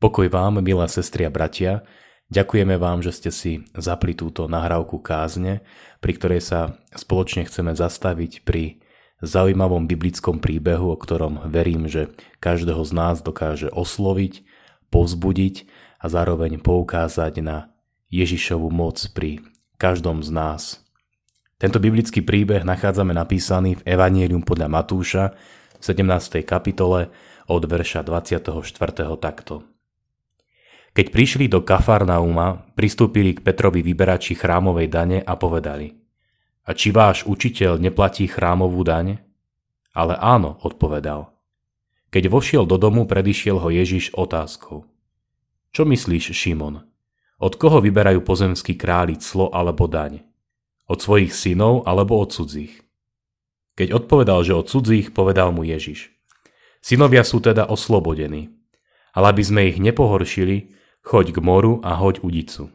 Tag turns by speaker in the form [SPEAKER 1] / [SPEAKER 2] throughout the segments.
[SPEAKER 1] Pokoj vám, milé sestri a bratia. Ďakujeme vám, že ste si zapli túto nahrávku kázne, pri ktorej sa spoločne chceme zastaviť pri zaujímavom biblickom príbehu, o ktorom verím, že každého z nás dokáže osloviť, povzbudiť a zároveň poukázať na Ježišovu moc pri každom z nás. Tento biblický príbeh nachádzame napísaný v Evanielium podľa Matúša v 17. kapitole od verša 24. takto. Keď prišli do Kafarnauma, pristúpili k Petrovi vyberači chrámovej dane a povedali A či váš učiteľ neplatí chrámovú daň? Ale áno, odpovedal. Keď vošiel do domu, predišiel ho Ježiš otázkou. Čo myslíš, Šimon? Od koho vyberajú pozemskí králi clo alebo daň? Od svojich synov alebo od cudzích? Keď odpovedal, že od cudzích, povedal mu Ježiš. Synovia sú teda oslobodení. Ale aby sme ich nepohoršili, Choď k moru a hoď udicu.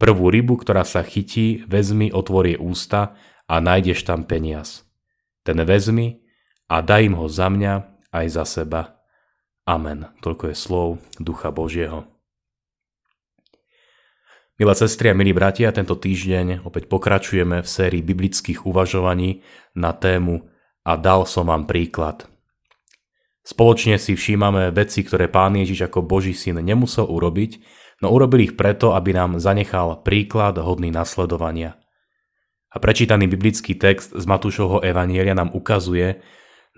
[SPEAKER 1] Prvú rybu, ktorá sa chytí, vezmi, otvorie ústa a nájdeš tam peniaz. Ten vezmi a daj im ho za mňa aj za seba. Amen. Toľko je slov Ducha Božieho. Milé sestry a milí bratia, tento týždeň opäť pokračujeme v sérii biblických uvažovaní na tému A dal som vám príklad. Spoločne si všímame veci, ktoré pán Ježiš ako Boží syn nemusel urobiť, no urobil ich preto, aby nám zanechal príklad hodný nasledovania. A prečítaný biblický text z Matúšovho Evanielia nám ukazuje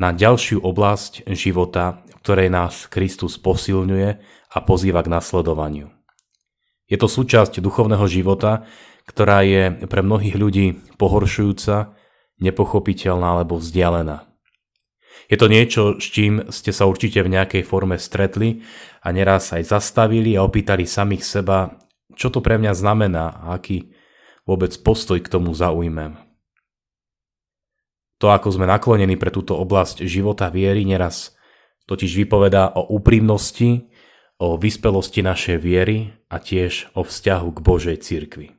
[SPEAKER 1] na ďalšiu oblasť života, ktorej nás Kristus posilňuje a pozýva k nasledovaniu. Je to súčasť duchovného života, ktorá je pre mnohých ľudí pohoršujúca, nepochopiteľná alebo vzdialená. Je to niečo, s čím ste sa určite v nejakej forme stretli a neraz aj zastavili a opýtali samých seba, čo to pre mňa znamená a aký vôbec postoj k tomu zaujmem. To, ako sme naklonení pre túto oblasť života viery, neraz totiž vypovedá o úprimnosti, o vyspelosti našej viery a tiež o vzťahu k Božej cirkvi.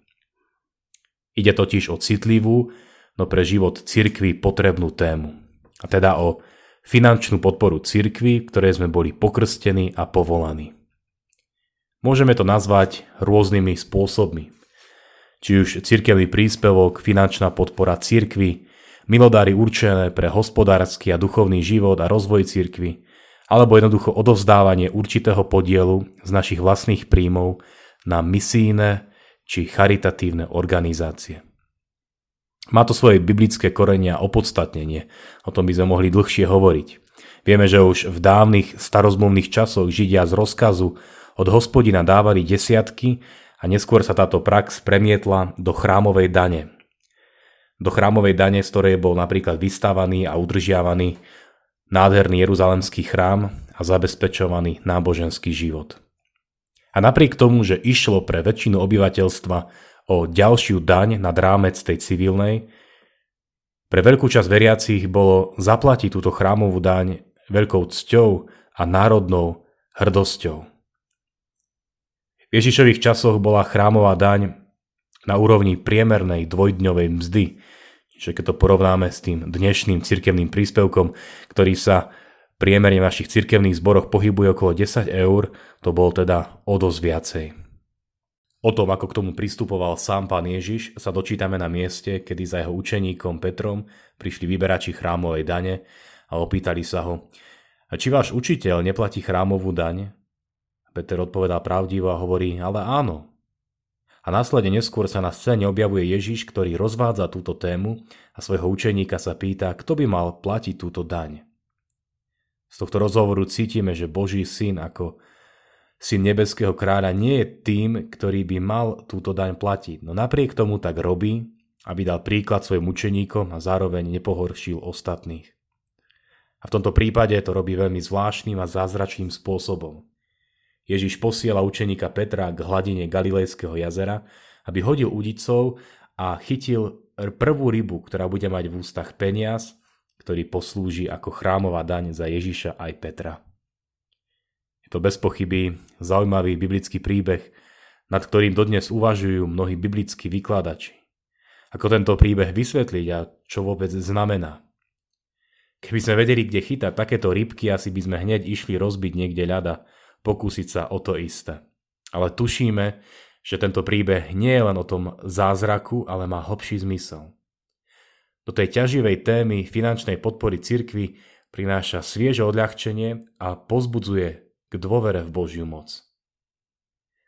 [SPEAKER 1] Ide totiž o citlivú, no pre život cirkvi potrebnú tému. A teda o finančnú podporu cirkvi, ktoré sme boli pokrstení a povolaní. Môžeme to nazvať rôznymi spôsobmi. Či už cirkevný príspevok, finančná podpora cirkvi, milodári určené pre hospodársky a duchovný život a rozvoj cirkvi, alebo jednoducho odovzdávanie určitého podielu z našich vlastných príjmov na misijné či charitatívne organizácie. Má to svoje biblické korenia a opodstatnenie, o tom by sme mohli dlhšie hovoriť. Vieme, že už v dávnych starozmluvných časoch Židia z rozkazu od hospodina dávali desiatky a neskôr sa táto prax premietla do chrámovej dane. Do chrámovej dane, z ktorej bol napríklad vystávaný a udržiavaný nádherný jeruzalemský chrám a zabezpečovaný náboženský život. A napriek tomu, že išlo pre väčšinu obyvateľstva o ďalšiu daň nad rámec tej civilnej. Pre veľkú časť veriacich bolo zaplatiť túto chrámovú daň veľkou cťou a národnou hrdosťou. V Ježišových časoch bola chrámová daň na úrovni priemernej dvojdňovej mzdy, čiže keď to porovnáme s tým dnešným cirkevným príspevkom, ktorý sa priemerne v našich cirkevných zboroch pohybuje okolo 10 eur, to bol teda o dosť viacej. O tom, ako k tomu pristupoval sám pán Ježiš, sa dočítame na mieste, kedy za jeho učeníkom Petrom prišli vyberači chrámovej dane a opýtali sa ho, a či váš učiteľ neplatí chrámovú daň? Peter odpovedal pravdivo a hovorí, ale áno. A následne neskôr sa na scéne objavuje Ježiš, ktorý rozvádza túto tému a svojho učeníka sa pýta, kto by mal platiť túto daň. Z tohto rozhovoru cítime, že Boží syn ako syn nebeského kráľa nie je tým, ktorý by mal túto daň platiť, no napriek tomu tak robí, aby dal príklad svojim učeníkom a zároveň nepohoršil ostatných. A v tomto prípade to robí veľmi zvláštnym a zázračným spôsobom. Ježiš posiela učeníka Petra k hladine Galilejského jazera, aby hodil udicov a chytil prvú rybu, ktorá bude mať v ústach peniaz, ktorý poslúži ako chrámová daň za Ježiša aj Petra to bez pochyby zaujímavý biblický príbeh, nad ktorým dodnes uvažujú mnohí biblickí vykladači. Ako tento príbeh vysvetliť a čo vôbec znamená. Keby sme vedeli, kde chytať takéto rybky, asi by sme hneď išli rozbiť niekde ľada pokúsiť sa o to isté. Ale tušíme, že tento príbeh nie je len o tom zázraku, ale má hlbší zmysel. Do tej ťaživej témy finančnej podpory cirkvy prináša svieže odľahčenie a pozbudzuje k dôvere v Božiu moc.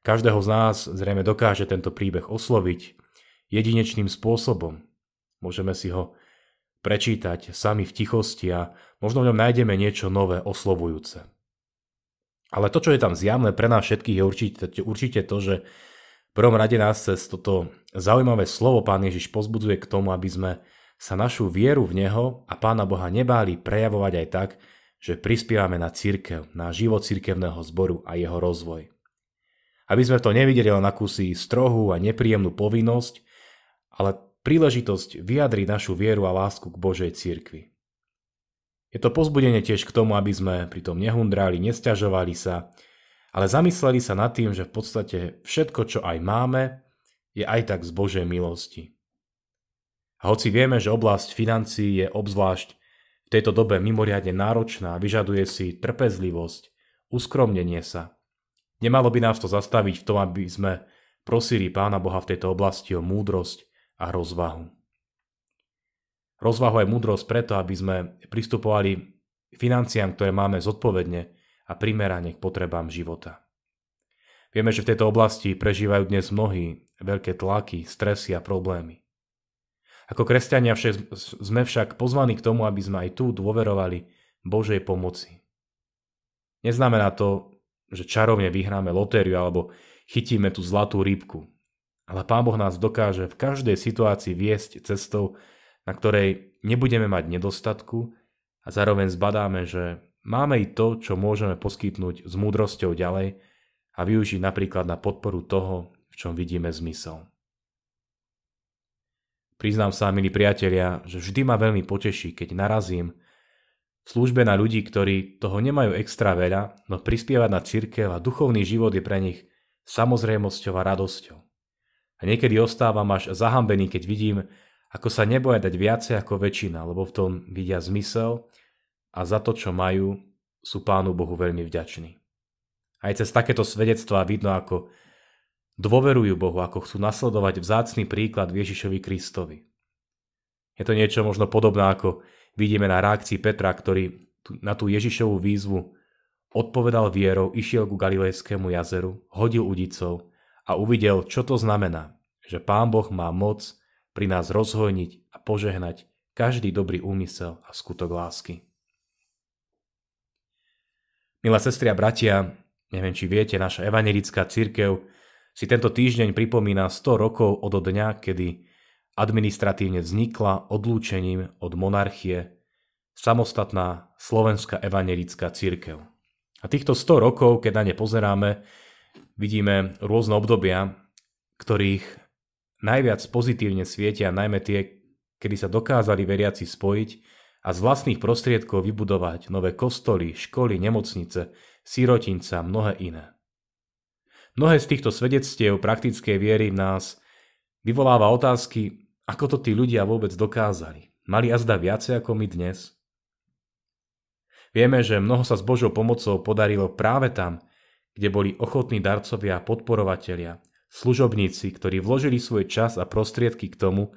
[SPEAKER 1] Každého z nás zrejme dokáže tento príbeh osloviť jedinečným spôsobom. Môžeme si ho prečítať sami v tichosti a možno v ňom nájdeme niečo nové, oslovujúce. Ale to, čo je tam zjavné pre nás všetkých, je určite, určite to, že v prvom rade nás cez toto zaujímavé slovo Pán Ježiš pozbudzuje k tomu, aby sme sa našu vieru v Neho a Pána Boha nebáli prejavovať aj tak, že prispievame na církev, na život církevného zboru a jeho rozvoj. Aby sme to nevideli len akúsi strohú a nepríjemnú povinnosť, ale príležitosť vyjadriť našu vieru a lásku k Božej církvi. Je to pozbudenie tiež k tomu, aby sme pritom nehundrali, nesťažovali sa, ale zamysleli sa nad tým, že v podstate všetko, čo aj máme, je aj tak z Božej milosti. A hoci vieme, že oblasť financií je obzvlášť tejto dobe mimoriadne náročná, vyžaduje si trpezlivosť, uskromnenie sa, Nemalo by nás to zastaviť v tom, aby sme prosili Pána Boha v tejto oblasti o múdrosť a rozvahu. Rozvahu aj múdrosť preto, aby sme pristupovali financiám, ktoré máme zodpovedne a primerane k potrebám života. Vieme, že v tejto oblasti prežívajú dnes mnohí veľké tlaky, stresy a problémy. Ako kresťania však, sme však pozvaní k tomu, aby sme aj tu dôverovali Božej pomoci. Neznamená to, že čarovne vyhráme lotériu alebo chytíme tú zlatú rybku. Ale Pán Boh nás dokáže v každej situácii viesť cestou, na ktorej nebudeme mať nedostatku a zároveň zbadáme, že máme i to, čo môžeme poskytnúť s múdrosťou ďalej a využiť napríklad na podporu toho, v čom vidíme zmysel. Priznám sa, milí priatelia, že vždy ma veľmi poteší, keď narazím v službe na ľudí, ktorí toho nemajú extra veľa, no prispievať na církev a duchovný život je pre nich samozrejmosťou a radosťou. A niekedy ostávam až zahambený, keď vidím, ako sa neboja dať viacej ako väčšina, lebo v tom vidia zmysel a za to, čo majú, sú Pánu Bohu veľmi vďační. Aj cez takéto svedectvá vidno, ako dôverujú Bohu, ako chcú nasledovať vzácný príklad Ježišovi Kristovi. Je to niečo možno podobné ako Vidíme na reakcii Petra, ktorý na tú Ježišovú výzvu odpovedal vierou, išiel ku Galilejskému jazeru, hodil udicov a uvidel, čo to znamená, že Pán Boh má moc pri nás rozhojniť a požehnať každý dobrý úmysel a skutok lásky. Milé sestri a bratia, neviem, či viete, naša evangelická církev si tento týždeň pripomína 100 rokov od dňa, kedy administratívne vznikla odlúčením od monarchie samostatná slovenská evangelická církev. A týchto 100 rokov, keď na ne pozeráme, vidíme rôzne obdobia, ktorých najviac pozitívne svietia najmä tie, kedy sa dokázali veriaci spojiť a z vlastných prostriedkov vybudovať nové kostoly, školy, nemocnice, sírotinca a mnohé iné. Mnohé z týchto svedectiev praktickej viery v nás vyvoláva otázky, ako to tí ľudia vôbec dokázali? Mali azda viacej ako my dnes? Vieme, že mnoho sa s Božou pomocou podarilo práve tam, kde boli ochotní darcovia a podporovatelia, služobníci, ktorí vložili svoj čas a prostriedky k tomu,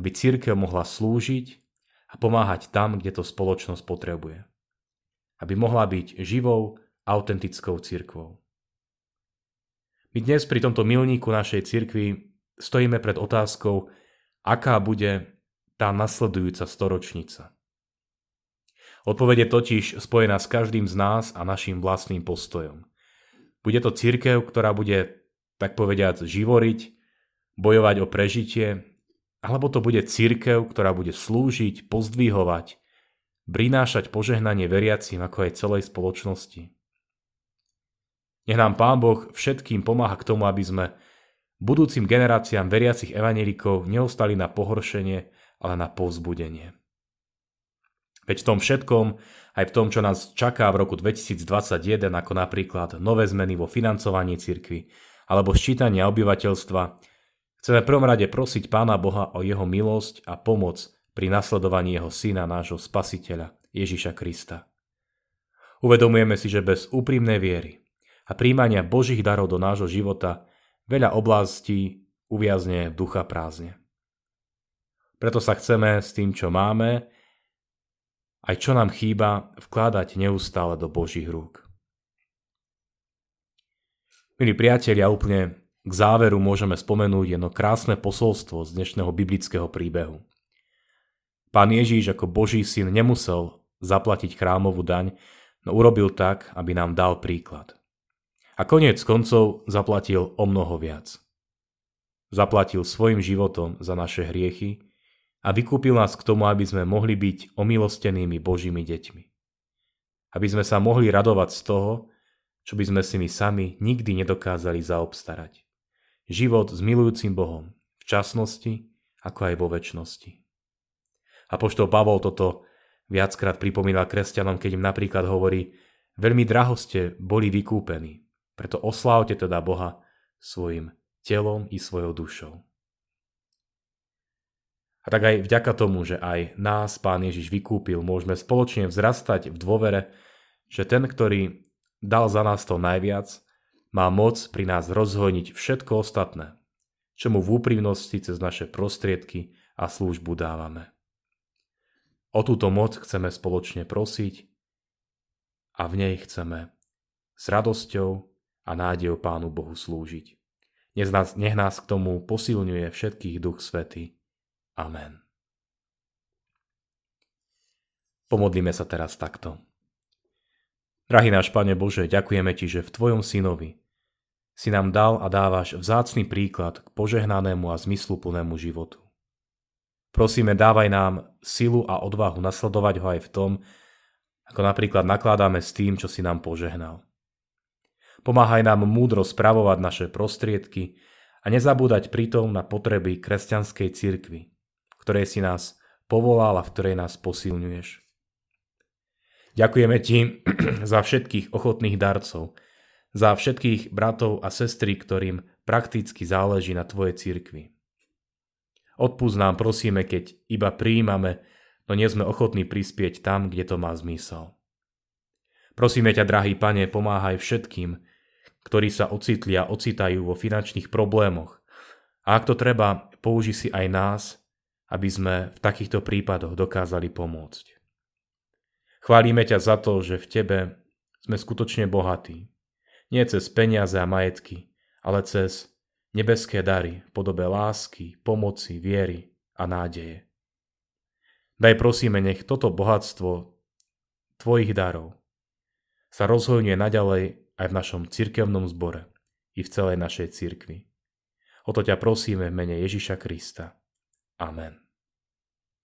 [SPEAKER 1] aby církev mohla slúžiť a pomáhať tam, kde to spoločnosť potrebuje. Aby mohla byť živou, autentickou církvou. My dnes pri tomto milníku našej cirkvi stojíme pred otázkou, aká bude tá nasledujúca storočnica. Odpoveď je totiž spojená s každým z nás a našim vlastným postojom. Bude to církev, ktorá bude, tak povediac, živoriť, bojovať o prežitie, alebo to bude církev, ktorá bude slúžiť, pozdvihovať, prinášať požehnanie veriacim ako aj celej spoločnosti. Nech nám Pán Boh všetkým pomáha k tomu, aby sme budúcim generáciám veriacich evanelikov neostali na pohoršenie, ale na povzbudenie. Veď v tom všetkom, aj v tom, čo nás čaká v roku 2021, ako napríklad nové zmeny vo financovaní cirkvy alebo ščítania obyvateľstva, chceme v prvom rade prosiť Pána Boha o jeho milosť a pomoc pri nasledovaní jeho syna, nášho spasiteľa, Ježiša Krista. Uvedomujeme si, že bez úprimnej viery, a príjmania Božích darov do nášho života veľa oblastí uviazne v ducha prázdne. Preto sa chceme s tým, čo máme, aj čo nám chýba, vkladať neustále do Božích rúk. Milí priatelia, úplne k záveru môžeme spomenúť jedno krásne posolstvo z dnešného biblického príbehu. Pán Ježíš ako Boží syn nemusel zaplatiť chrámovú daň, no urobil tak, aby nám dal príklad. A koniec koncov zaplatil o mnoho viac. Zaplatil svojim životom za naše hriechy a vykúpil nás k tomu, aby sme mohli byť omilostenými Božími deťmi. Aby sme sa mohli radovať z toho, čo by sme si my sami nikdy nedokázali zaobstarať. Život s milujúcim Bohom v časnosti ako aj vo väčšnosti. A poštol Pavol toto viackrát pripomínal kresťanom, keď im napríklad hovorí, veľmi draho ste boli vykúpení, preto oslávte teda Boha svojim telom i svojou dušou. A tak aj vďaka tomu, že aj nás Pán Ježiš vykúpil, môžeme spoločne vzrastať v dôvere, že ten, ktorý dal za nás to najviac, má moc pri nás rozhojniť všetko ostatné, čo mu v úprimnosti cez naše prostriedky a službu dávame. O túto moc chceme spoločne prosiť a v nej chceme s radosťou a nádejou Pánu Bohu slúžiť. Nech nás, nech nás k tomu posilňuje všetkých Duch Svety. Amen. Pomodlíme sa teraz takto. Drahý náš Pane Bože, ďakujeme Ti, že v Tvojom synovi si nám dal a dávaš vzácný príklad k požehnanému a zmysluplnému životu. Prosíme, dávaj nám silu a odvahu nasledovať ho aj v tom, ako napríklad nakladáme s tým, čo si nám požehnal. Pomáhaj nám múdro spravovať naše prostriedky a nezabúdať pritom na potreby kresťanskej cirkvi, v ktorej si nás povolal a v ktorej nás posilňuješ. Ďakujeme Ti za všetkých ochotných darcov, za všetkých bratov a sestry, ktorým prakticky záleží na Tvojej cirkvi. Odpúsť nám prosíme, keď iba prijímame, no nie sme ochotní prispieť tam, kde to má zmysel. Prosíme ťa, drahý pane, pomáhaj všetkým, ktorí sa ocitli a ocitajú vo finančných problémoch. A ak to treba, použi si aj nás, aby sme v takýchto prípadoch dokázali pomôcť. Chválime ťa za to, že v Tebe sme skutočne bohatí. Nie cez peniaze a majetky, ale cez nebeské dary v podobe lásky, pomoci, viery a nádeje. Daj prosíme, nech toto bohatstvo Tvojich darov sa rozhojňuje naďalej aj v našom cirkevnom zbore i v celej našej cirkvi. O to ťa prosíme v mene Ježiša Krista. Amen.